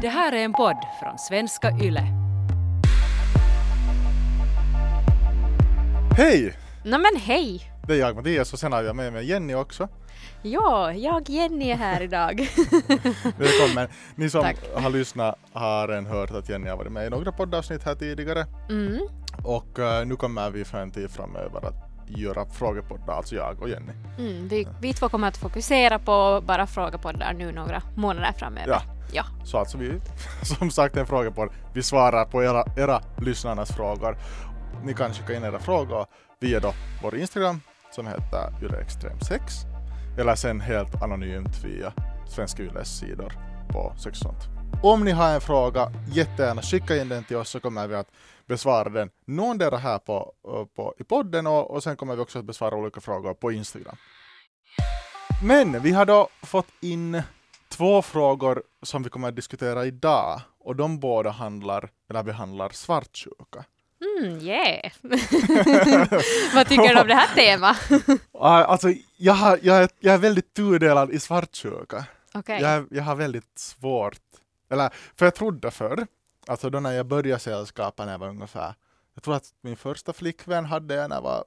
Det här är en podd från svenska YLE. Hej! No men hej! Det är jag Mattias och sen har jag med mig Jenny också. Ja, jag Jenny är här idag. Välkommen! Ni som Tack. har lyssnat har redan hört att Jenny har varit med i några poddavsnitt här tidigare Mm. och eh, nu kommer vi för en tid framöver att göra frågepoddar, alltså jag och Jenny. Mm, vi, vi två kommer att fokusera på bara frågepoddar nu några månader framöver. Ja. Ja. Så alltså vi, som sagt en frågepodd, vi svarar på era, era lyssnarnas frågor. Ni kan skicka in era frågor via då vår Instagram som heter yleextrem6 eller sen helt anonymt via Svenska Yles sidor på Sexsont. Om ni har en fråga, jättegärna skicka in den till oss så kommer vi att besvara den någondera här på, eh, på, i podden och, och sen kommer vi också att besvara olika frågor på Instagram. Men vi har då fått in två frågor som vi kommer att diskutera idag och de båda handlar, eller behandlar svartsjuka. Mm, yeah. Vad tycker du om det här temat? Ah, Alltså, jag, har, jag, är, jag är väldigt tudelad i svartsjuka. Okej. Jag, jag har väldigt svårt, eller för jag trodde förr, alltså då när jag började sällskapa när jag var ungefär, jag tror att min första flickvän hade jag när jag var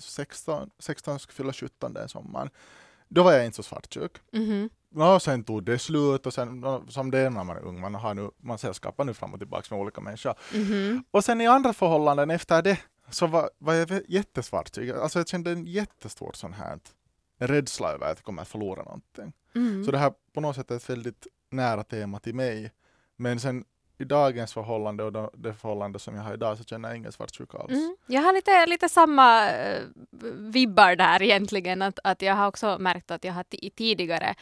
16, 16 skulle fylla 17 den sommaren. Då var jag inte så svartsjuk. Mhm. Ja, sen tog det slut och sen, som det är när man är ung, man, har nu, man sällskapar nu fram och tillbaka med olika människor. Mhm. Och sen i andra förhållanden efter det så var, var jag jättesvartsjuk. Alltså jag kände en jättestor sån här rädsla över att jag kommer att förlora någonting. Mm. Så det här på något sätt är ett väldigt nära tema till mig. Men sen i dagens förhållande och det förhållande som jag har idag så känner jag ingen svartsjuka alls. Mm. Jag har lite, lite samma uh, vibbar där egentligen. Att, att jag har också märkt att jag har i tidigare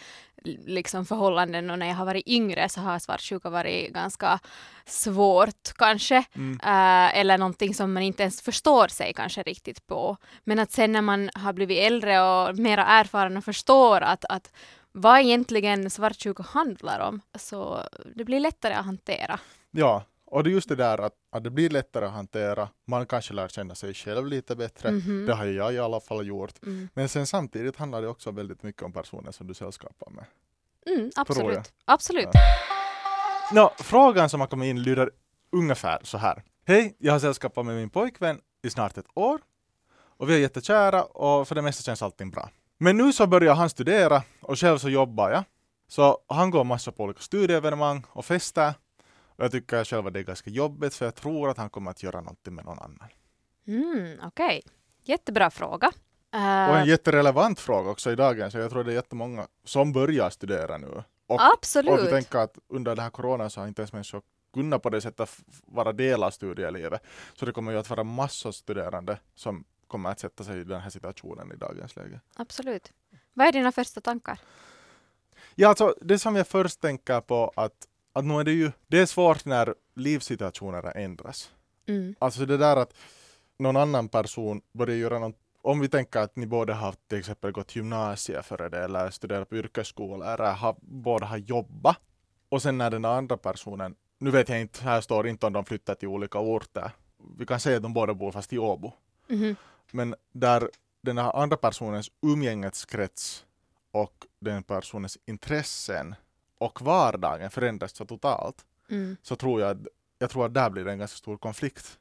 liksom, förhållanden och när jag har varit yngre så har svartsjuka varit ganska svårt kanske. Mm. Eh, eller någonting som man inte ens förstår sig kanske riktigt på. Men att sen när man har blivit äldre och mera erfaren och förstår att, att vad egentligen svartsjuka handlar om, så det blir lättare att hantera. Ja, och det är just det där att, att det blir lättare att hantera. Man kanske lär känna sig själv lite bättre. Mhm. Det har jag i alla fall gjort. Mm. Men sen samtidigt handlar det också väldigt mycket om personer som du sällskapar med. Mm, absolut. Absolut. Nå, frågan som har kommit in lyder ungefär så här. Hej, jag har sällskapat med min pojkvän i snart ett år. Och vi är jättekära och för det mesta känns allting bra. Men nu så börjar han studera och själv så jobbar jag. Så han går massa på olika studieevenemang och fester. Och jag tycker själv att det är ganska jobbigt för jag tror att han kommer att göra någonting med någon annan. Mm, Okej, jättebra fråga. Och Eh, en jätterelevant fråga också i dagens. Jag tror det är jättemånga som börjar studera nu. Och, och vi absolut. tänker att under den här coronan så har inte ens människor kunnat på det sättet vara del av studielivet. Så det kommer ju att vara massor studerande som kommer att sätta sig i den här situationen i dagens läge. absolut. Vad är dina första tankar? Ja, alltså det som jag först tänker på att, att nu är det ju, det är svårt när livssituationer ändras. Mm. Alltså det där att någon annan person börjar göra något om vi tänker att ni båda har till exempel gått gymnasiet före det eller studerat på yrkesskola eller har, båda har jobbat och sen när den andra personen, nu vet jag inte, här står inte om de flyttar till olika orter. Vi kan säga att de båda bor fast i Åbo. Mhm. Men där den här andra personens umgängeskrets och den personens intressen och vardagen förändras så totalt Mm. så tror jag, jag tror att där blir det en ganska stor konflikt.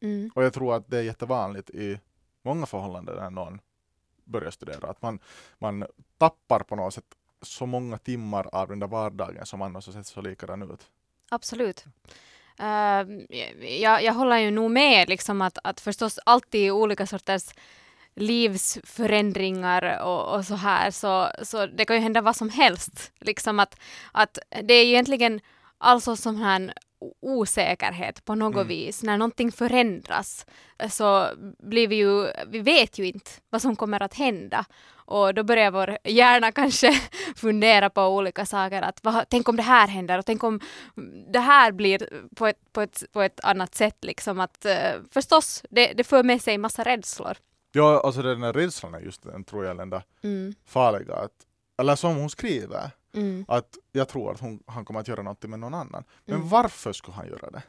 Mm. Och jag tror att det är jättevanligt i många förhållanden när någon börjar studera. Att man, man tappar på något sätt så många timmar av den där vardagen som annars har sett så likadan ut. Absolut. Ehm, jag, jag håller ju nog med liksom att, att förstås alltid olika sorters livsförändringar och, och så här så, så det kan ju hända vad som helst. Liksom att, att det är egentligen alltså som här osäkerhet på något Mm. vis. När någonting förändras så blir vi ju, vi vet ju inte vad som kommer att hända. Och då börjar vår hjärna kanske fundera på olika saker. Att vad, tänk om det här händer och tänk om det här blir på ett, på ett, på ett annat sätt. Liksom att, eh, förstås, det, det för med sig massa rädslor. Ja, alltså den där rädslan är just den tror jag den där Mm, farliga. Att, eller som hon skriver, mm. att jag tror att hon, han kommer att göra någonting med någon annan. Men Mm. varför skulle han göra det?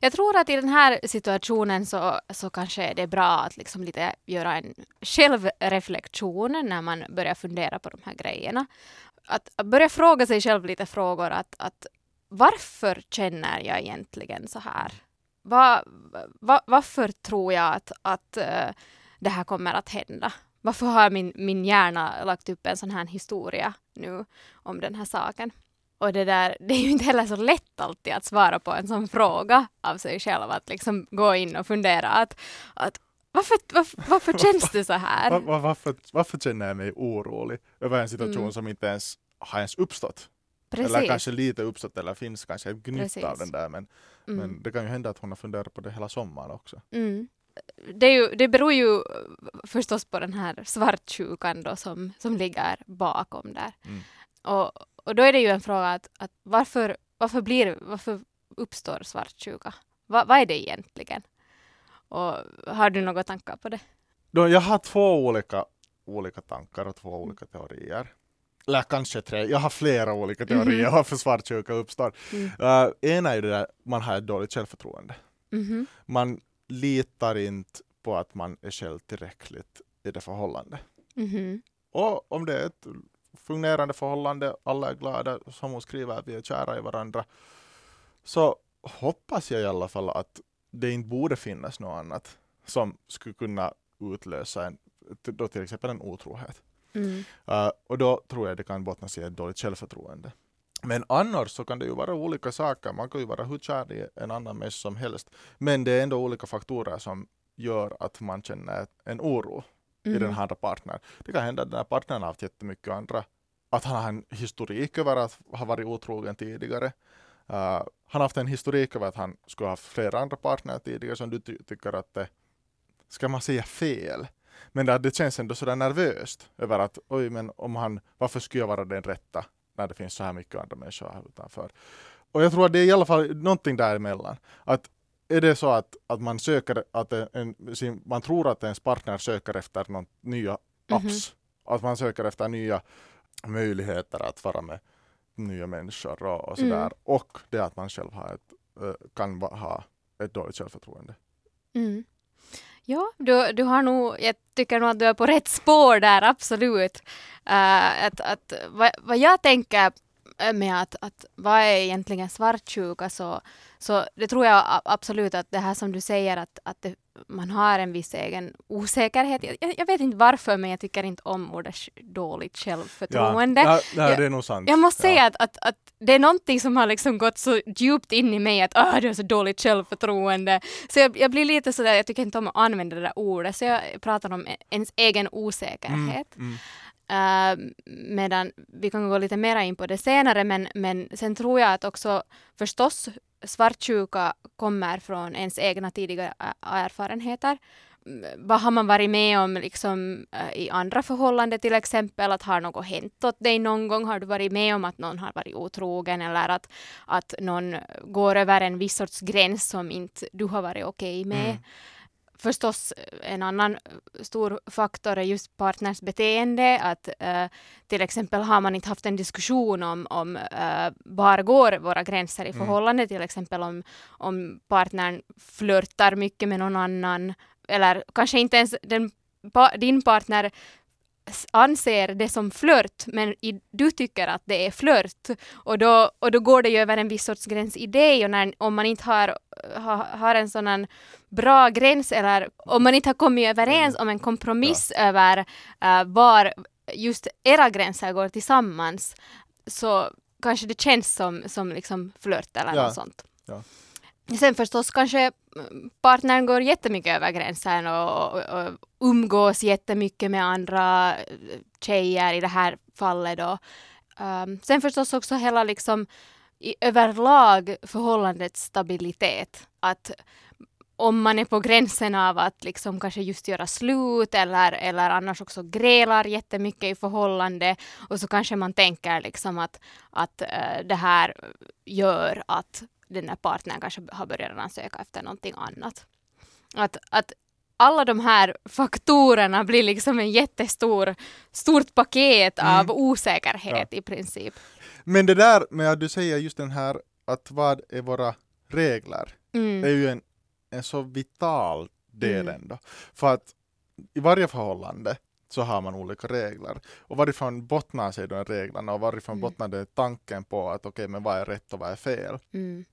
Jag tror att i den här situationen så, så kanske det är bra att liksom lite göra en självreflektion när man börjar fundera på de här grejerna. Att, börja fråga sig själv lite frågor att, att varför känner jag egentligen så här? Va, va, varför tror jag att, att uh, det här kommer att hända? Varför har min, min hjärna lagt upp en sån här historia nu om den här saken? Och det där, det är ju inte heller så lätt alltid att svara på en sån fråga av sig själv, att liksom gå in och fundera att, att varför, varför, varför känns det så här? Var, var, varför, varför känner jag mig orolig över en situation Mm. som inte ens har ens uppstått? Precis. Eller kanske lite uppstått eller finns kanske ett gnytt Precis. av den där men, mm. men det kan ju hända att hon har funderat på det hela sommaren också. Mm. Det, är ju, det beror ju eh, förstås på den här svartsjukan då som, som ligger bakom där. Mm. Och, och då är det ju en fråga att, att varför, varför, blir, varför uppstår svartsjuka? Va, vad är det egentligen? Och har du några tankar på det? Då, jag har två olika, olika tankar och två olika teorier. Eller kanske tre, jag har flera olika teorier Mhm. varför svartsjuka uppstår. Mm. Uh, ena är ju det där man har ett dåligt självförtroende. Mhm. Man litar inte på att man är själv tillräckligt i det förhållande. Mhm. Och om det är ett fungerande förhållande, alla är glada, som hon skriver att vi är kära i varandra, så hoppas jag i alla fall att det inte borde finnas något annat som skulle kunna utlösa en, då till exempel en otrohet. Mm. Uh, och då tror jag det kan bottna sig i ett dåligt självförtroende. Men annars så kan det ju vara olika saker. Man kan ju vara hur kär i en annan människa som helst. Men det är ändå olika faktorer som gör att man känner en oro i den Mhm. här partnern. Det kan hända att den här partnern har haft jättemycket andra, att han har en historik över att ha varit otrogen tidigare. Uh, han har haft en historik över att han skulle ha haft flera andra partner tidigare som du ty- tycker att det, ska man säga fel? Men det, det känns ändå sådär nervöst över att oj men om han, varför skulle jag vara den rätta när det finns så här mycket andra människor här utanför? Och jag tror att det är i alla fall någonting däremellan. Att är det så att, att man söker att en, man tror att ens partner söker efter någon nya apps, att man söker efter nya möjligheter att vara med nya människor och, och sådär. Mm. Och det att man själv har ett, eh, kan ha ett dåligt självförtroende. Mm. Ja, du, du har nog, jag tycker nog att du är på rätt spår där, absolut. Uh, att, att, vad, vad jag tänker med att, att vad är egentligen svartsjuka så, så det tror jag absolut att det här som du säger att, att det, man har en viss egen osäkerhet. Jag, jag- vet inte varför men jag tycker inte om ordet dåligt självförtroende. Ja, ja, det är nog sant. Jag måste ja. säga att, att, att det är någonting som har liksom gått så djupt in i mig att ah, du har så dåligt självförtroende. Så jag, jag blir lite sådär, jag tycker inte om att använda det där ordet, så jag pratar om ens egen osäkerhet. Mm, Uh, medan vi kan gå lite mer in på det senare, men, men sen tror jag att också förstås svartsjuka kommer från ens egna tidiga erfarenheter. Mm, vad har man varit med om liksom, i andra förhållanden till exempel? Att har något hänt åt dig någon gång? Har du varit med om att någon har varit otrogen eller att, att någon går över en viss sorts gräns som inte du har varit okej med? Mm. Förstås eh, en annan eh, stor faktor är just partners beteende. Att eh, till exempel har man inte haft en diskussion om, om eh, var går våra gränser i Mm. förhållande. Till exempel om, om partnern flörtar mycket med någon annan. Eller kanske inte ens den, pa, din partner anser det som flört men i, du tycker att det är flört och då, och då går det ju över en viss sorts gräns i dig och när, om man inte har, har, har en sån bra gräns eller om man inte har kommit överens om en kompromiss över eh, var just era gränser går tillsammans så kanske det känns som, som liksom flört eller Ja. något sånt. Ja. Sen förstås kanske mm, partnern går jättemycket över gränsen och, och, och umgås jättemycket med andra eh, tjejer i det här fallet då. Um, sen förstås också hela liksom i, överlag förhållandets stabilitet. Att om man är på gränsen av att liksom kanske just göra slut eller, eller annars också grälar jättemycket i förhållande och så kanske man tänker liksom att, att äh, det här gör att den här partnern kanske har börjat redan söka efter någonting annat. Att, att alla de här faktorerna blir liksom en jättestor stort paket Mm. av osäkerhet i princip. Men det där med att du säger just den här att vad är våra regler Mm. är ju en, en så vital del Mm. ändå. För att i varje förhållande så har man olika regler. Och varifrån bottnar sig de reglerna och varifrån Mm. bottnar det tanken på att okej, men vad är rätt och vad är fel? Mm.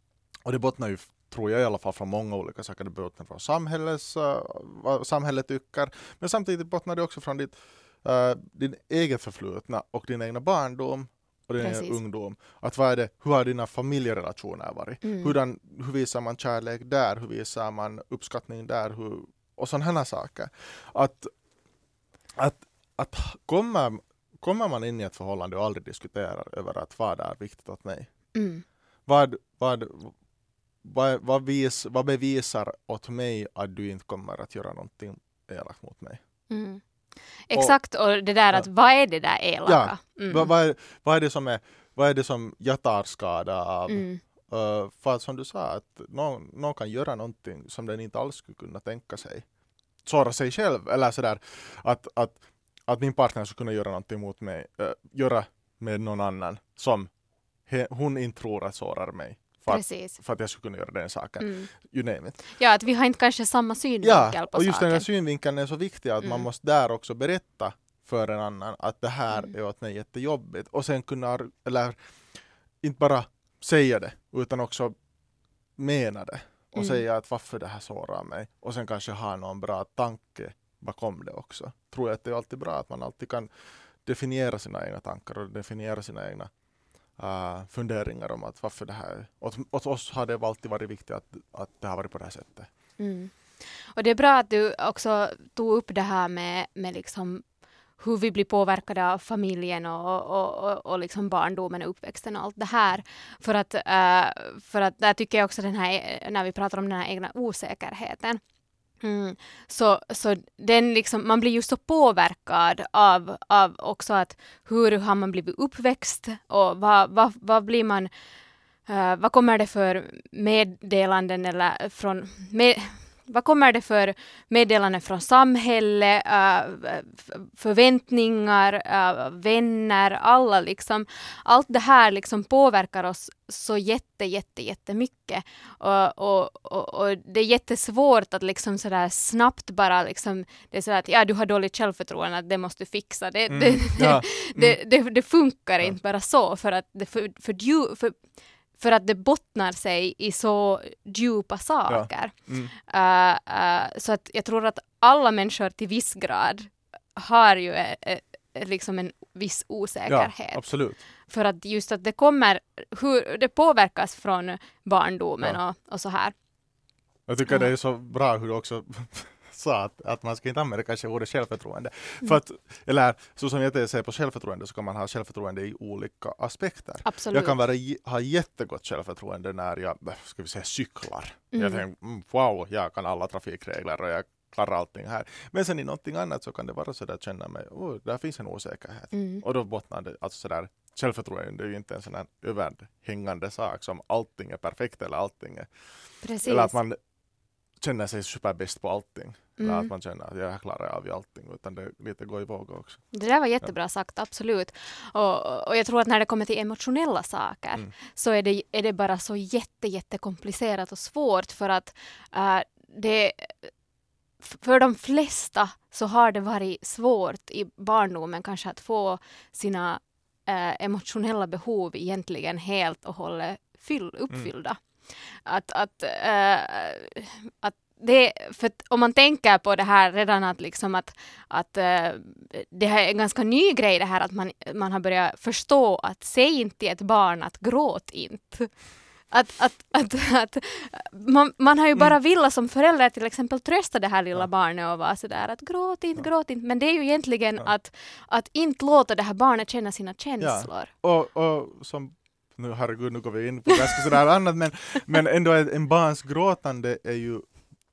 Och det bottnar ju, tror jag i alla fall, från många olika saker. Det bottnar från samhällets, uh, vad samhället tycker, men samtidigt bottnar det också från ditt, uh, din eget förflutna och din egna barndom och din Precis. egen ungdom. Att vad är det, hur har dina familjerelationer varit? Mm. Hurdan, hur visar man kärlek där? Hur visar man uppskattning där? Hur, och sådana saker. Att, att, att kommer, kommer man in i ett förhållande och aldrig diskuterar över att vad är viktigt åt mig? Mm. Vad, vad, vad, vad, vis, vad bevisar åt mig att du inte kommer att göra någonting elakt mot mig? Mm. Exakt, och det där att Ja. vad är det där elaka? Mm. Vad, vad, är, vad, är det som är, vad är det som jag tar skada av? Mm. Uh, för som du sa, att någon, någon kan göra någonting som den inte alls skulle kunna tänka sig. Såra sig själv, eller sådär att, att, att min partner skulle kunna göra någonting mot mig, uh, göra med någon annan som he, hon inte tror att sårar mig. För att, Precis. för att jag skulle kunna göra den saken. Mm. You name it. Ja, att vi har inte kanske samma synvinkel Ja, på och just den här saken. synvinkeln är så viktig att man Mm. måste där också berätta för en annan att det här Mm. är åt mig jättejobbigt och sen kunna, eller inte bara säga det utan också mena det och Mm. säga att varför det här sårar mig och sen kanske ha någon bra tanke bakom det också. Tror jag att det är alltid bra att man alltid kan definiera sina egna tankar och definiera sina egna uh, funderingar om att varför det här, åt, åt oss har det alltid varit viktigt att, att det har varit på det här sättet. Mm. Och det är bra att du också tog upp det här med, med liksom hur vi blir påverkade av familjen och, och, och, och liksom barndomen och uppväxten och allt det här. För att, äh, för att där tycker jag också den här, när vi pratar om den här egna osäkerheten, Mm. Så, så den liksom, man blir ju så påverkad av, av också att hur har man blivit uppväxt och vad, vad, vad blir man uh, vad kommer det för meddelanden eller från med, vad kommer det för meddelanden från samhället, f- förväntningar, eh, vänner, alla liksom. Allt det här liksom påverkar oss så jätte, jätte, jättemycket. Och, och, och, och det är jättesvårt att liksom sådär snabbt bara liksom, det är sådär att ja, du har dåligt självförtroende, det måste du fixa. Det, Mm, det, ja, det, det, det funkar Ja. inte bara så för att det, för, för, dju- för, för att det bottnar sig i så djupa saker. Mm. Uh, uh, så att jag tror att alla människor till viss grad har ju eh, eh, liksom en viss Ja, osäkerhet. absolut. för att just att det kommer, hur det påverkas från barndomen Ja. och, och så här. Jag tycker Ja. det är så bra hur du också sa att, att man ska inte använda kanske ordet självförtroende. Mm. För att, eller så som jag ser på självförtroende så kan man ha självförtroende i olika aspekter. Absolut. Jag kan vara, ha jättegott självförtroende när jag, ska vi säga cyklar. Jag Mm. tänker, mm, wow, jag kan alla trafikregler och jag klarar allting här. Men sen i någonting annat så kan det vara så där att känna mig, oh, där finns en osäkerhet. Mm. Och då bottnar det, alltså sådär, självförtroende är ju inte en sån här överhängande sak som allting är perfekt eller allting är Precis. eller att man känner sig superbäst på allting. Eller att Mm. man känner att jag klarar av allting. Utan det lite går i vågor också. Det där var jättebra sagt, absolut. Och, och jag tror att när det kommer till emotionella saker Mm. så är det, är det bara så jätte, jättekomplicerat och svårt för att äh, det för de flesta så har det varit svårt i barndomen kanske att få sina äh, emotionella behov egentligen helt och hållet fyll, uppfyllda. Att, att, äh, att det, för om man tänker på det här redan att liksom att, att eh, det här är en ganska ny grej det här att man, man har börjat förstå att säg inte till ett barn att gråt inte. Att, att, att, att, man, man har ju bara velat som förälder till exempel trösta det här lilla Ja. barnet och vara sådär att gråt inte, Ja. gråt inte. Men det är ju egentligen Ja. att, att inte låta det här barnet känna sina känslor. Och, och som, nu herregud nu går vi in på ganska sådär annat men, men ändå en barns gråtande är ju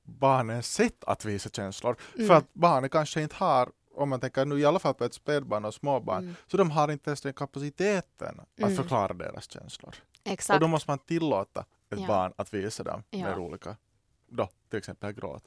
barnens sätt att visa känslor. Mm. För att barnet kanske inte har om man tänker nu i alla fall på ett spädbarn och småbarn, Mm. så de har inte ens den kapaciteten att Mm. förklara deras känslor. Exakt. Och då måste man tillåta ett Ja. barn att visa dem Ja. med olika, då, till exempel gråt.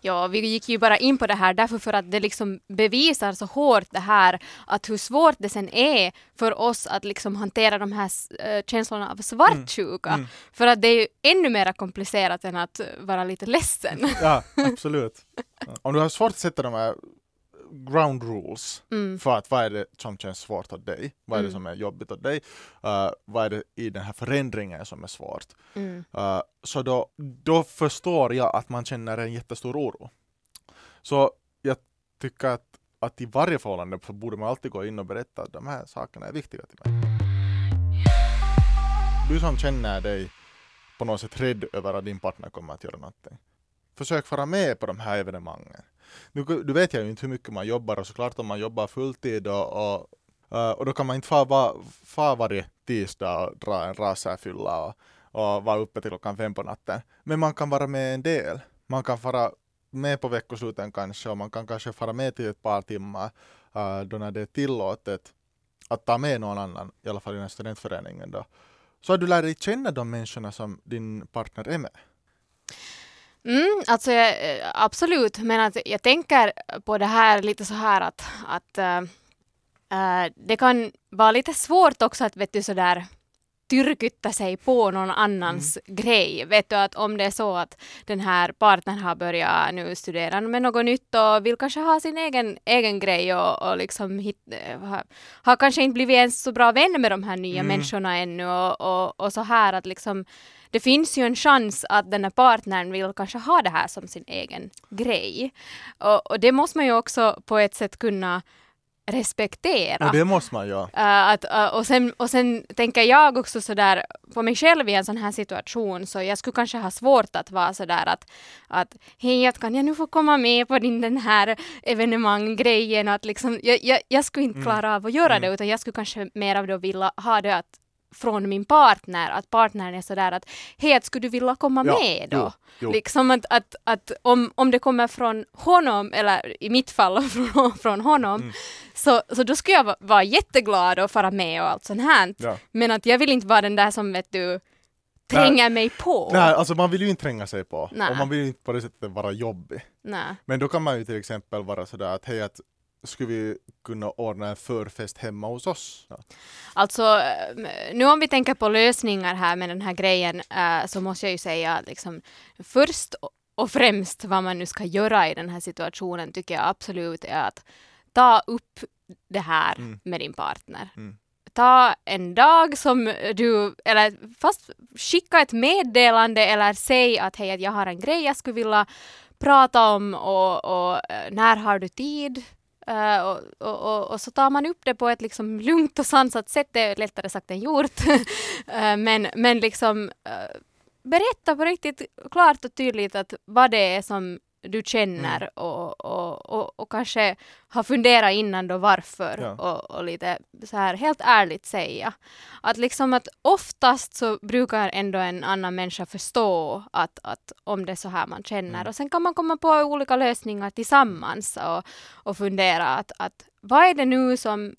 Ja, vi gick ju bara in på det här därför för att det liksom bevisar så hårt det här att hur svårt det sen är för oss att liksom hantera de här äh, känslorna av svartsjuka. Mm. För att det är ju ännu mer komplicerat än att vara lite ledsen. Ja, absolut. Om du har svårt att sätta de här ground rules Mm. för att vad är det som känns svårt åt dig? Vad är det Mm. som är jobbigt åt dig? Uh, vad är det i den här förändringen som är svårt? Mm. Uh, så då, då förstår jag att man känner en jättestor oro. Så jag tycker att, att i varje förhållande så borde man alltid gå in och berätta att de här sakerna är viktiga till mig. Du som känner dig på något sätt rädd över att din partner kommer att göra någonting. Försök vara med på de här evenemangen. Nu, du vet jag ju inte hur mycket man jobbar och såklart om man jobbar fulltid och, och, eh, och då kan man inte fara va, varje tisdag och dra en racerfylla och, och vara uppe till klockan fem på natten. Men man kan vara med en del. Man kan vara med på veckosluten kanske och man kan kanske fara med till ett par timmar eh, då när det är tillåtet att ta med någon annan, i alla fall i den här studentföreningen då. Så att du lär dig känna de människorna som din partner är med. Mm, alltså jag, eh, absolut, men att jag tänker på det här lite så här att, att äh, det kan vara lite svårt också att vet du sådär tyrkytta sig på någon annans mm. grej. Vet du att om det är så att den här partnern har börjat nu studera med något nytt och vill kanske ha sin egen, egen grej och, och liksom hit, har, har kanske inte blivit ens så bra vän med de här nya mm. människorna ännu och, och, och så här att liksom det finns ju en chans att den här partnern vill kanske ha det här som sin egen grej. Och, och det måste man ju också på ett sätt kunna respektera. Ja, det måste man göra. Uh, att, uh, och, sen, och sen tänker jag också sådär på mig själv i en sån här situation så jag skulle kanske ha svårt att vara sådär att, att hej, att kan jag nu få komma med på din den här evenemanggrejen att liksom jag, jag, jag skulle inte klara av att göra Mm. det utan jag skulle kanske mer av det vilja ha det att från min partner, att partnern är sådär att hej, skulle du vilja komma Ja, med då? jo, jo. Liksom att, att, att om, om det kommer från honom, eller i mitt fall från, från honom, Mm. så, så då skulle jag va- vara jätteglad att fara med och allt sånt här. Ja. Men att jag vill inte vara den där som vet du tränger mig på. Nej, alltså man vill ju inte tränga sig på Nej. och man vill ju inte på det sättet vara jobbig. Nej. Men då kan man ju till exempel vara sådär att hej, att skulle vi kunna ordna en förfest hemma hos oss? Ja. Alltså, eh, nu om vi tänker på lösningar här med den här grejen eh, så måste jag ju säga att liksom, först och främst vad man nu ska göra i den här situationen tycker jag absolut är att ta upp det här Mm. med din partner. Mm. Ta en dag som du, eller fast skicka ett meddelande eller säg att hej, jag har en grej jag skulle vilja prata om och, och eh, när har du tid? Eh, och, och, och, och så tar man upp det på ett liksom lugnt och sansat sätt. Det är lättare sagt än gjort. Eh, men, men liksom uh, berätta på riktigt klart och tydligt att vad det är som du känner Mm. och, och, och, och kanske har funderat innan då varför Ja. och, och lite så här helt ärligt säga. Att liksom att oftast så brukar ändå en annan människa förstå att, att om det är så här man känner Mm. och sen kan man komma på olika lösningar tillsammans och, och fundera att, att vad är det nu som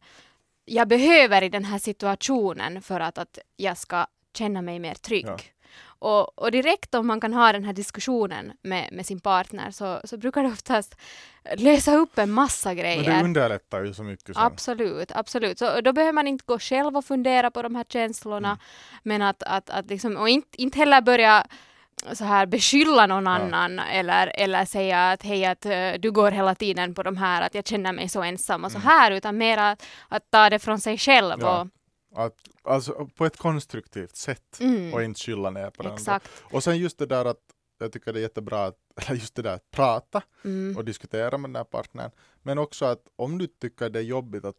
jag behöver i den här situationen för att, att jag ska känna mig mer trygg. Ja. Och, och direkt om man kan ha den här diskussionen med, med sin partner så, så brukar det oftast lösa upp en massa Men grejer. det underlättar ju så mycket. Sen. Absolut, absolut. Så då behöver man inte gå själv och fundera på de här känslorna. Mm. Men att, att, att liksom, och inte, inte heller börja så här beskylla någon Ja. annan eller, eller säga att hej att eh, du går hela tiden på de här att jag känner mig så ensam och så Mm. här utan mer att, att ta det från sig själv Ja. och Att, alltså på ett konstruktivt sätt mm, och inte skylla ner på den andra. exakt. Och sen just det där att jag tycker det är jättebra att, just det där att prata Mm. och diskutera med den här partnern. Men också att om du tycker det är jobbigt att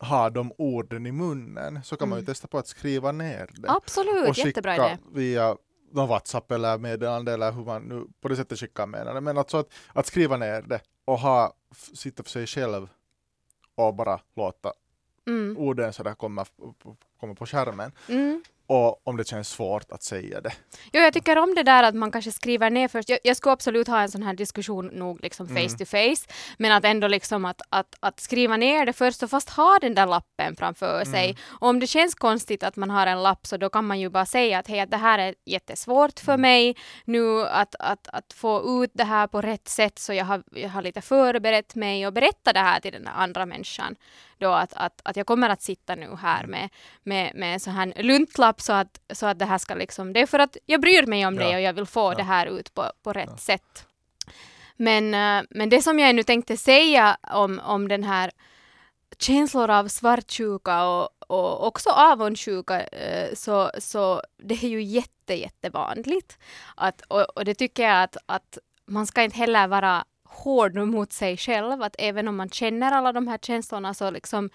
ha de orden i munnen så kan man ju Mm. testa på att skriva ner det. Absolut, och jättebra idé. via någon WhatsApp eller meddelande eller hur man nu på det sättet skickar meddelande. Men alltså att, att skriva ner det och ha, sitta för sig själv och bara låta Mm. orden sådär komma, komma på skärmen. Mm. Och om det känns svårt att säga det. Jo, jag tycker om det där att man kanske skriver ner först. Jag, jag skulle absolut ha en sån här diskussion nog liksom face Mm. to face. Men att ändå liksom att, att, att skriva ner det först och fast ha den där lappen framför sig. Mm. Och om det känns konstigt att man har en lapp så då kan man ju bara säga att hej, att det här är jättesvårt för Mm. mig nu att, att, att få ut det här på rätt sätt så jag har, jag har lite förberett mig och berätta det här till den andra människan. Då att, att, att jag kommer att sitta nu här Mm. med, med, med en sån här luntlapp så att, så att det här ska liksom, det är för att jag bryr mig om Ja. det och jag vill få Ja. det här ut på, på rätt Ja. sätt. Men, eh, men det som jag nu tänkte säga om, om den här känslor av svartsjuka och, och också avundsjuka eh, så, så det är ju jätte, jättevanligt. Att, och, och det tycker jag att, att man ska inte heller vara hård mot sig själv. Att även om man känner alla de här känslorna så liksom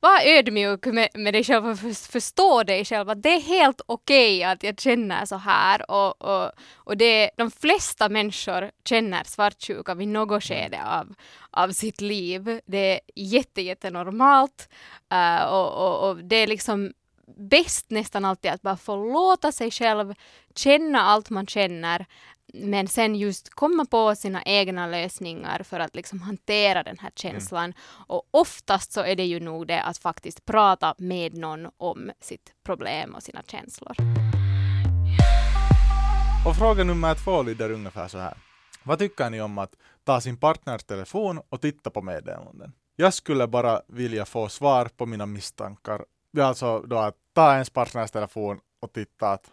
var ödmjuk med, med dig själv och för, förstå dig själv att det är helt okej okay att jag känner så här och, och, och det, de flesta människor känner svartsjuka vid något mm. skede av, av sitt liv. Det är jätte, jättenormalt uh, och, och, och det är liksom bäst nästan alltid att bara få låta sig själv känna allt man känner men sen just komma på sina egna lösningar för att liksom hantera den här känslan. Mm. Och oftast så är det ju nog det att faktiskt prata med någon om sitt problem och sina känslor. Och fråga nummer två lyder ungefär så här. Vad tycker ni om att ta sin partners telefon och titta på meddelanden? Jag skulle bara vilja få svar på mina misstankar. Alltså då att ta ens partners telefon och titta att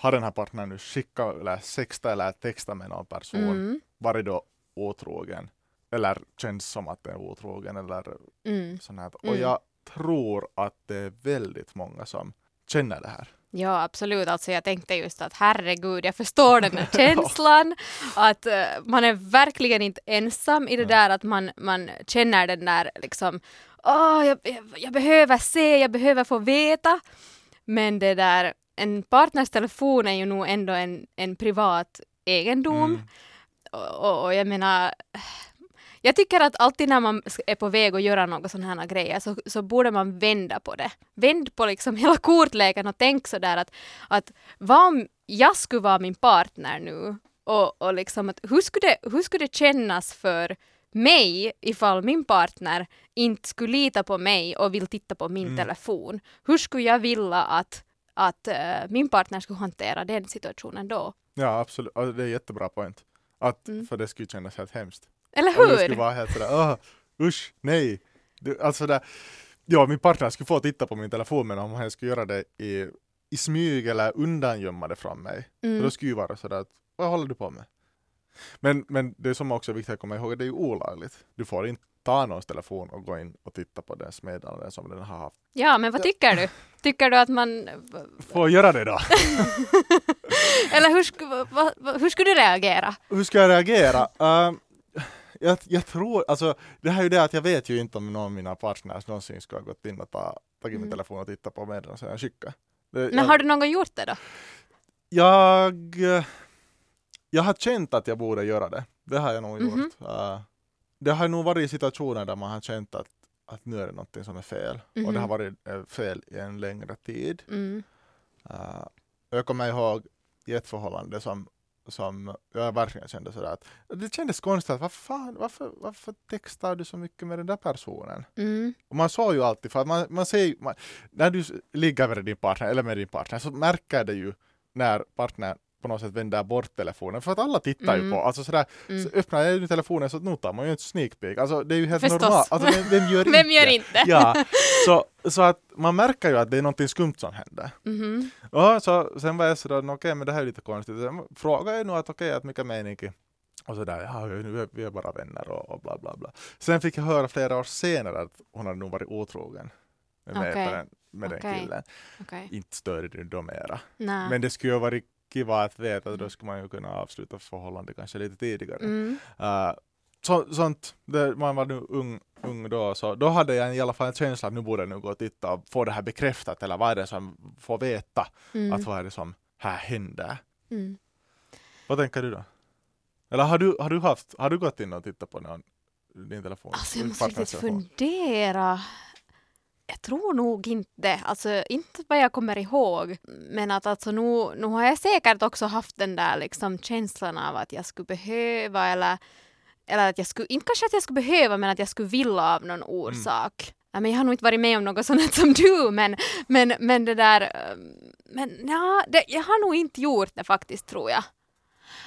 har den här partnern nu skickat eller sexta eller texta med någon person, mm. varit då otrogen eller känns som att den är otrogen eller mm. sånt här. Och mm. jag tror att det är väldigt många som känner det här. Ja, absolut. Alltså jag tänkte just att herregud, jag förstår den här känslan. att uh, man är verkligen inte ensam i det där att man, man känner den där liksom, åh, oh, jag, jag, jag, behöver se, jag behöver få veta. Men det där, en partners telefon är ju nog ändå en, en privat egendom. Mm. Och, och, jag menar, jag tycker att alltid när man är på väg att göra några sådana här grejer så, så borde man vända på det. Vänd på liksom hela kortleken och tänk sådär att, att vad om jag skulle vara min partner nu och, och liksom att hur skulle, det, hur skulle det kännas för mig ifall min partner inte skulle lita på mig och vill titta på min mm. telefon. Hur skulle jag vilja att att uh, min partner skulle hantera den situationen då. Ja, absolut. Alltså, det är jättebra point. Att, mm. För det skulle kännas helt hemskt. Eller hur? Det skulle vara helt sådär, usch, nej. Du, alltså där, ja, min partner skulle få titta på min telefon, men om han skulle göra det i, i smyg eller undangömma det från mig, mm. då skulle det vara sådär att, vad håller du på med? Men, men det som också är viktigt att komma ihåg, det är ju olagligt. Du får inte ta någons telefon och gå in och titta på dess meddelanden som den har haft. Ja, men vad tycker du? Tycker du att man... Får göra det då? Eller hur, va, va, hur skulle du reagera? Hur ska jag reagera? Uh, jag, jag, tror, alltså det här är ju det att jag vet ju inte om någon av mina partners någonsin skulle ha gått in och ta, tagit mm. min telefon och tittat på meddelanden som jag skickade. Men jag, har du någon gång gjort det då? Jag, jag har känt att jag borde göra det. Det har jag nog mm -hmm. gjort. Uh, det har nog varit situationer där man har känt att, att nu är det någonting som är fel. Mm. Och det har mhm. varit eh, fel i en längre tid. Mm. Uh, jag kommer ihåg i ett förhållande som, som jag verkligen kände sådär att det kändes konstigt att vad fan, varför, varför textar du så mycket med den där personen? Mm. Och man såg ju alltid, för man, man ser man, när du ligger med din partner eller med din partner så märker det ju när partnern på något sätt vänder bort telefonen för att alla tittar mm. ju på, alltså sådär, mm. så öppnar jag telefonen så nu tar man ju en sneak peek, alltså det är ju helt Förstås. normalt, alltså vem, vem gör inte? vem gör inte? ja, så, så att man märker ju att det är någonting skumt som händer. Mm. Och så, sen var jag sådär, okej okay, men det här är lite konstigt, sen frågade jag nog att okej, okay, att mycket mening och sådär, ja nu vi är bara vänner och, och bla bla bla. Sen fick jag höra flera år senare att hon hade nog varit otrogen med, okay. den, med okay. den killen. Okay. Inte större då mera. Men det skulle ju ha varit kiva att veta, då skulle man ju kunna avsluta förhållande kanske lite tidigare. Mm. Uh, så, sånt, det, man var nu ung, ung då, så då hade jag i alla fall en känsla att nu borde jag nu gå och titta och få det här bekräftat, eller vad är det som får veta mm. att vad är det som här händer. Mm. Vad tänker du då? Eller har du, har du haft, har du gått in och tittat på någon, din telefon? Alltså jag måste riktigt fundera jag tror nog inte, alltså inte vad jag kommer ihåg, men att alltså nu, nu har jag säkert också haft den där liksom känslan av att jag skulle behöva eller, eller att jag skulle, inte kanske att jag skulle behöva, men att jag skulle vilja av någon orsak. Mm. men jag har nog inte varit med om något sånt som du, men, men, men det där, ehm, men ja, det, jag har nog inte gjort det faktiskt tror jag.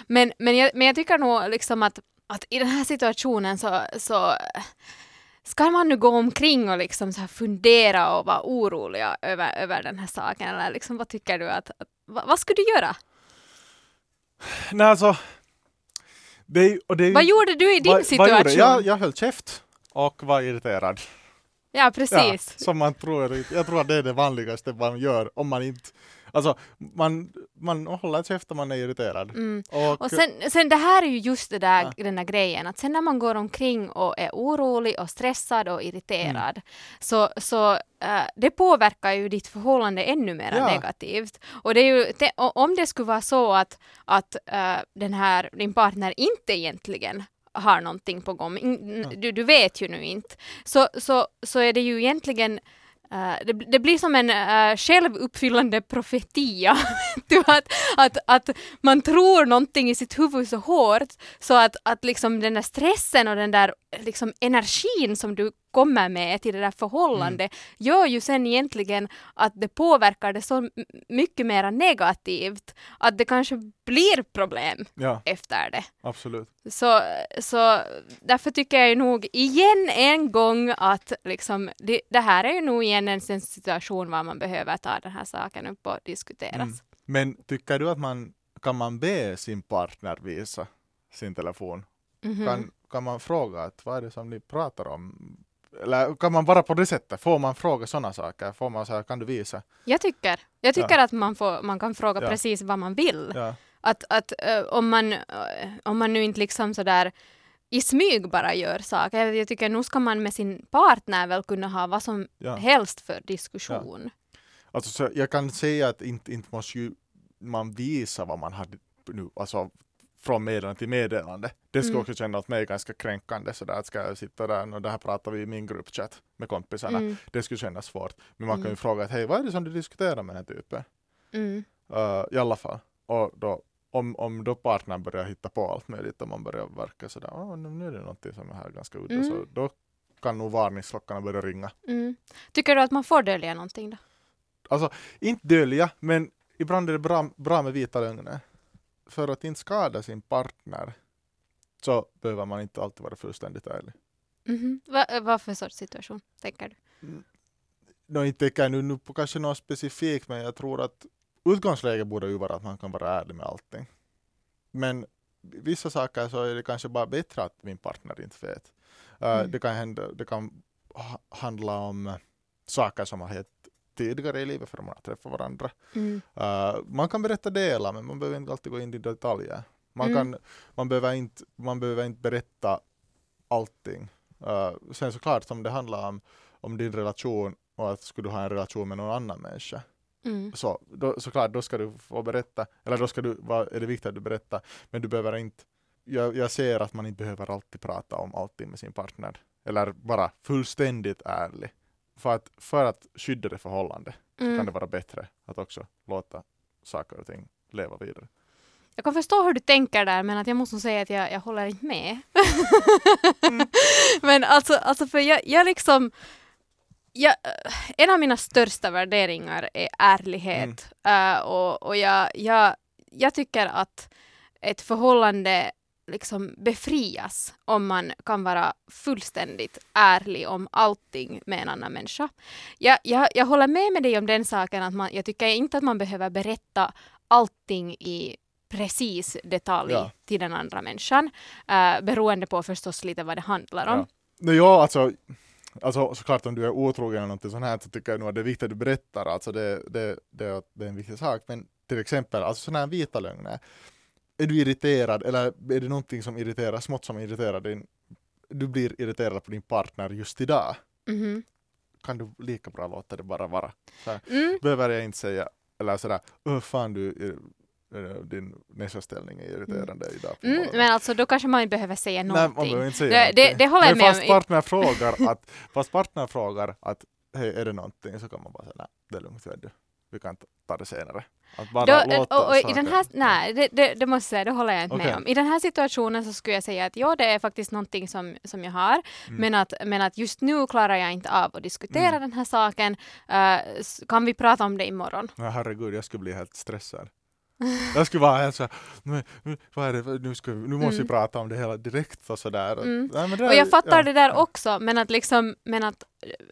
Men, men, jag, men jag tycker nog liksom att, att i den här situationen så, så ska man nu gå omkring och liksom så fundera och vara oroliga över, över den här saken? Eller liksom, vad tycker du att, att vad, vad skulle du göra? Nej, alltså, Det och det Vad gjorde du i din vad- vad situation? jag? Jag, jag höll käft och var irriterad. Ja, precis. Ja, som man tror, jag tror att det är det vanligaste man gör om man inte, alltså man, man håller käft om man är irriterad. Mm. Och, Och sen, sen det här är ju just det där, Ja. den där grejen att sen när man går omkring och är orolig och stressad och irriterad Mm. så, så äh, det påverkar ju ditt förhållande ännu mer Ja. negativt. Och det är ju, och om det skulle vara så att, att äh, den här, din partner inte egentligen har någonting på gång, du, du vet ju nu inte, så, så, så är det ju egentligen Uh, det, det blir som en uh, självuppfyllande profetia. du, att, att, att man tror någonting i sitt huvud så hårt så att, att liksom den där stressen och den där liksom energin som du kommer med till det där förhållandet gör ju sen egentligen att det påverkar det så mycket mer negativt att det kanske blir problem ja, efter det. absolut. Så, så därför tycker jag ju nog igen en gång att liksom, det, det här är ju nog igen en situation var man behöver ta den här saken upp och diskuteras. Mm. Men tycker du att man kan man be sin partner visa sin telefon? Mhm. Kan, kan man fråga att vad är det som ni pratar om? Eller kan man bara på det sättet, får man fråga sådana saker? Får man säga, kan du visa? Jag tycker, jag tycker att man, får, man kan fråga Ja. precis vad man vill. Ja, Att, att eh, om, man, eh, om man nu inte liksom sådär i smyg bara gör saker. Jag, tycker nu ska man med sin partner väl kunna ha vad som ja. helst för diskussion. Alltså, så jag kan säga att inte, inte måste ju man visa vad man hade nu, alltså från meddelande till meddelande. Det skulle Mm. också kännas åt mig ganska kränkande sådär att ska jag sitta där och det här pratar vi i min gruppchatt med kompisarna. Mm, Det skulle kännas svårt. Men man kan ju Mm. fråga att hej vad är det som du diskuterar med den här typen? mm, Uh, I alla fall. Och då, om, om då partnern börjar hitta på allt möjligt och man börjar verka sådär, "Åh, nu är det någonting som är här ganska udda, Mm. så då kan nog varningsklockorna börja ringa. mm. Tycker du att man får dölja någonting då? Alltså, inte dölja, men ibland är det bra, bra med vita lögner. För att inte skada sin partner så behöver man inte alltid vara fullständigt ärlig. Mhm. Va, vad för sorts situation tänker du? Nå, inte tänker nu, nu på kanske något specifikt, men jag tror att utgångsläget borde ju vara att man kan vara ärlig med allting. Men vissa saker så är det kanske bara bättre att min partner inte vet. Uh, Mm. det, kan hända, det kan ha, handla om saker som har hänt tidigare i livet för man har träffat varandra. Mm. Uh, man kan berätta delar men man behöver inte alltid gå in i detaljer. Man, Mm. kan, man, behöver, inte, man behöver inte berätta allting. Uh, sen såklart om det handlar om, om din relation och att skulle du ha en relation med någon annan människa. Mm. Så, då, såklart, då ska du få berätta, eller då ska du, vad är det viktigt att du berättar, men du behöver inte, jag, jag ser att man inte behöver alltid prata om allting med sin partner, eller vara fullständigt ärlig. För att, för att skydda det förhållande kan Mm. det vara bättre att också låta saker och ting leva vidare. Jag kan förstå hur du tänker där men att jag måste säga att jag, jag håller inte med. Mm. men alltså, alltså för jag, jag liksom jag, en av mina största värderingar är ärlighet. Mm. Eh, och och jag, jag, jag tycker att ett förhållande liksom befrias om man kan vara fullständigt ärlig om allting med en annan människa. Jag, jag, jag håller med med dig om den saken att man, jag tycker inte att man behöver berätta allting i precis detalj Ja. till den andra människan. Uh, beroende på förstås lite vad det handlar om. Ja. No, ja, alltså, alltså såklart om du är otrogen eller något sånt här så tycker jag nog att det är viktigt att du berättar, alltså det, det, det, det är en viktig sak. Men till exempel, alltså sådana här vita lögner. Är du irriterad eller är det någonting som irriterar, smått som irriterar din, du blir irriterad på din partner just idag, Mhm. kan du lika bra låta det bara vara. Mm. Behöver jag inte säga, eller sådär, öh fan du, eh, din näsställning är irriterande idag på Mm, morgonen." men alltså då kanske man inte behöver säga Nej, man någonting. behöver inte säga Det- det- någonting. det håller jag Men med fast partner frågar att, fast partner frågar att hej, är det någonting? Så kan man bara säga nej, det är lugnt, vet du. Vi kan ta det senare. Att bara Då, låta och, och i den här, nej, det, det, det måste jag säga, det håller jag inte Okej. med om. I den här situationen så skulle jag säga att ja, det är faktiskt någonting som, som jag har, Mm. men, att, men att just nu klarar jag inte av att diskutera Mm. den här saken. S- kan vi prata om det imorgon? Nej, herregud, jag skulle bli helt stressad. Jag skulle vara "Men, men, vad är det, nu, ska vi, nu måste vi Mm. prata om det hela direkt och sådär. Mm. Det Och jag fattar ja, det där ja. också, men att, liksom, men att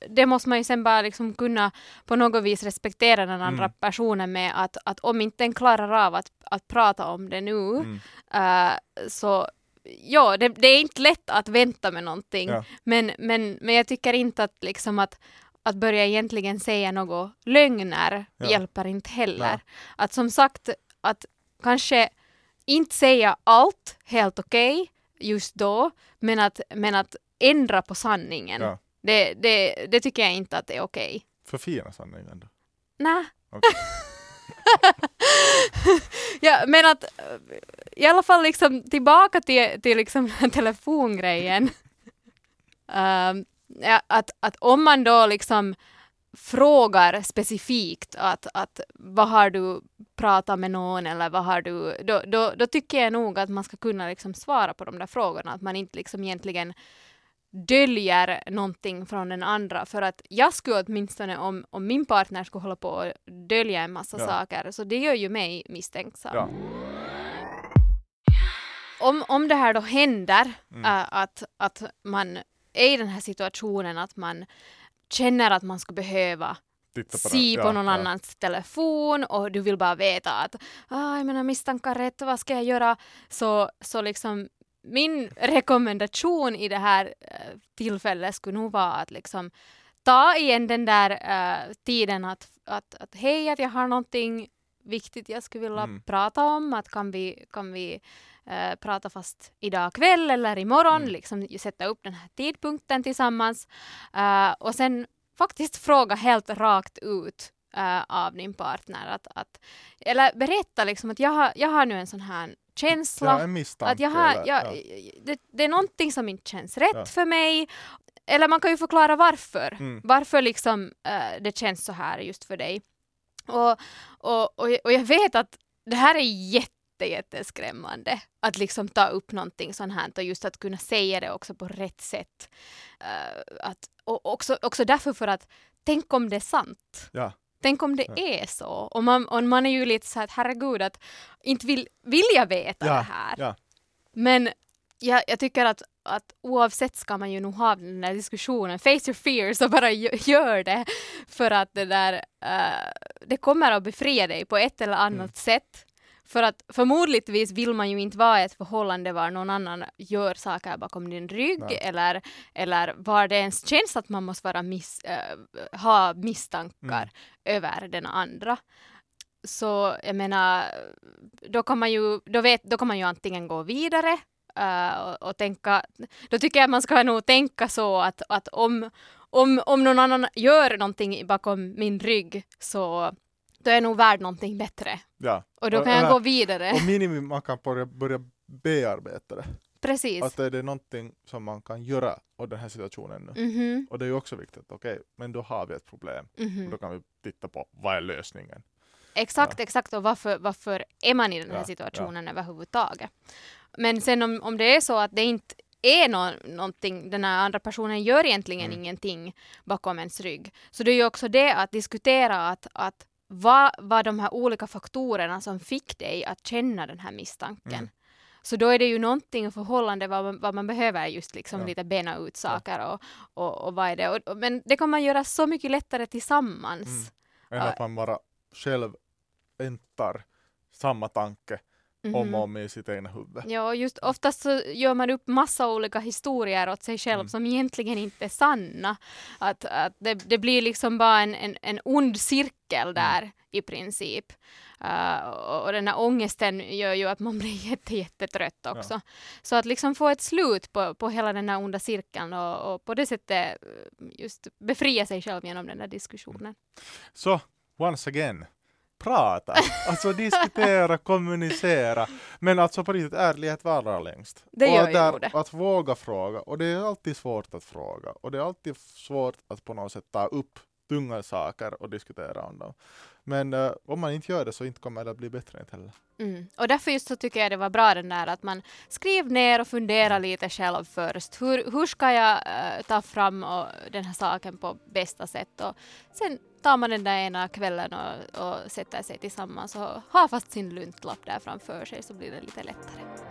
det måste man ju sen bara liksom kunna på något vis respektera den andra Mm. personen med att, att om inte den klarar av att, att prata om det nu Mm. eh, så ja, det, det är inte lätt att vänta med någonting. Ja. Men, men, men jag tycker inte att liksom att att börja egentligen säga något lögner Ja. hjälper inte heller. Nej. Att som sagt, att kanske inte säga allt helt okej just då, men att, men att ändra på sanningen. Ja. Det, det, det tycker jag inte att det är okej. Förfina sanningen då. Nej. Okej. ja, men att i alla fall liksom tillbaka till, till liksom telefongrejen. Ehm, ja, att, att om man då liksom frågar specifikt att, att vad har du pratat med någon eller vad har du, då, då, då tycker jag nog att man ska kunna liksom svara på de där frågorna, att man inte liksom egentligen döljer någonting från den andra för att jag skulle åtminstone om, om min partner skulle hålla på och dölja en massa Ja. saker så det gör ju mig misstänksam. Ja. Om, om det här då händer, Mm. äh, att, att man är i den här situationen att man känner att man skulle behöva Titta på den. på Ja, någon ja. annans telefon och du vill bara veta att ah, jag menar misstankar rätt, vad ska jag göra? Så, så liksom min rekommendation i det här eh, tillfället skulle nog vara att liksom ta igen den där eh, tiden att, att, att hej, att jag har någonting viktigt jag skulle vilja Mm. prata om, att kan vi, kan vi eh, prata fast idag kväll eller imorgon, Mm. liksom sätta upp den här tidpunkten tillsammans Eh, och sen faktiskt fråga helt rakt ut eh, av din partner att, att eller berätta liksom att jag har, jag har nu en sån här känsla Ja, en misstanke. att jag har, eller- jag, ja. det, det är någonting som inte känns rätt Ja. för mig. Eller man kan ju förklara varför. Mm. Varför liksom eh, det känns så här just för dig. Och, och, och, och jag vet att det här är jätte jätteskrämmande att liksom ta upp någonting sånt här och just att kunna säga det också på rätt sätt. Eh, att, och också, också därför för att tänk om det är sant. Ja. Tänk om det Ja. är så. Och man, och man är ju lite så här att herregud att inte vill, vill jag veta Ja, det här. Men jag, jag tycker att, att oavsett ska man ju nog ha den där diskussionen. Face your fears och bara gö- gör det. För att det där, eh, det kommer att befria dig på ett eller annat Mm. sätt. För att förmodligtvis vill man ju inte vara i ett förhållande var någon annan gör saker bakom din rygg Nej. eller, eller var det ens känns att man måste vara miss, eh, ha misstankar Mm. över den andra. Så jag menar, då kan man ju, då vet, då kan man ju antingen gå vidare eh, och, och tänka, då tycker jag man ska nog tänka så att, att om, om, om någon annan gör någonting bakom min rygg så då är jag nog värd någonting bättre. Ja. Och då Och- kan jag eller- gå vidare. Och minimum man kan börja, börja bearbeta det. Precis. Att är det någonting som man kan göra åt den här situationen nu. Mhm, Och det är ju också viktigt, okej, men då har vi ett problem. mhm. Och då kan vi titta på vad är lösningen. Exakt, exakt. Och varför, varför är man i den här Ja, situationen överhuvudtaget? Men sen om, om det är så att det inte är nå någonting, den här andra personen gör egentligen Mm. ingenting bakom ens rygg. Så det är ju också det att diskutera att, att vad var de här olika faktorerna som fick dig att känna den här misstanken? Mm. Så då är det ju någonting i förhållande vad man, vad man behöver just liksom Ja. lite bena ut saker och, och, och vad är det. Och, och, men det kan man göra så mycket lättare tillsammans. Mm. Än Ja. att man bara själv äntar samma tanke om och Mhm. om i sitt egna huvud. Ja, och just oftast så gör man upp massa olika historier åt sig själv Mm. som egentligen inte är sanna. Att, att det, det blir liksom bara en, en, en ond cirkel där i princip. Uh, och, och den här ångesten gör ju att man blir jätte, jättetrött också. Så att liksom få ett slut på, på hela den här onda cirkeln och, och på det sättet eh, just befria sig själv genom den där diskussionen. Så, once again, prata. Alltså diskutera, kommunicera. Men alltså på riktigt, ärlighet varar längst. Det och gör ju nog det. Att våga fråga. Och det är alltid svårt att fråga. Och det är alltid svårt att på något sätt ta upp tunga saker och diskutera om dem. Men eh, om man inte gör det så inte kommer det att bli bättre inte heller. Mm. Och därför just så tycker jag det var bra den där att man skriv ner och fundera lite själv först. Hur, hur ska jag eh, ta fram och, den här saken på bästa sätt? Och sen tar man den där ena kvällen och, och sätter sig tillsammans och har fast sin luntlapp där framför sig så blir det lite lättare.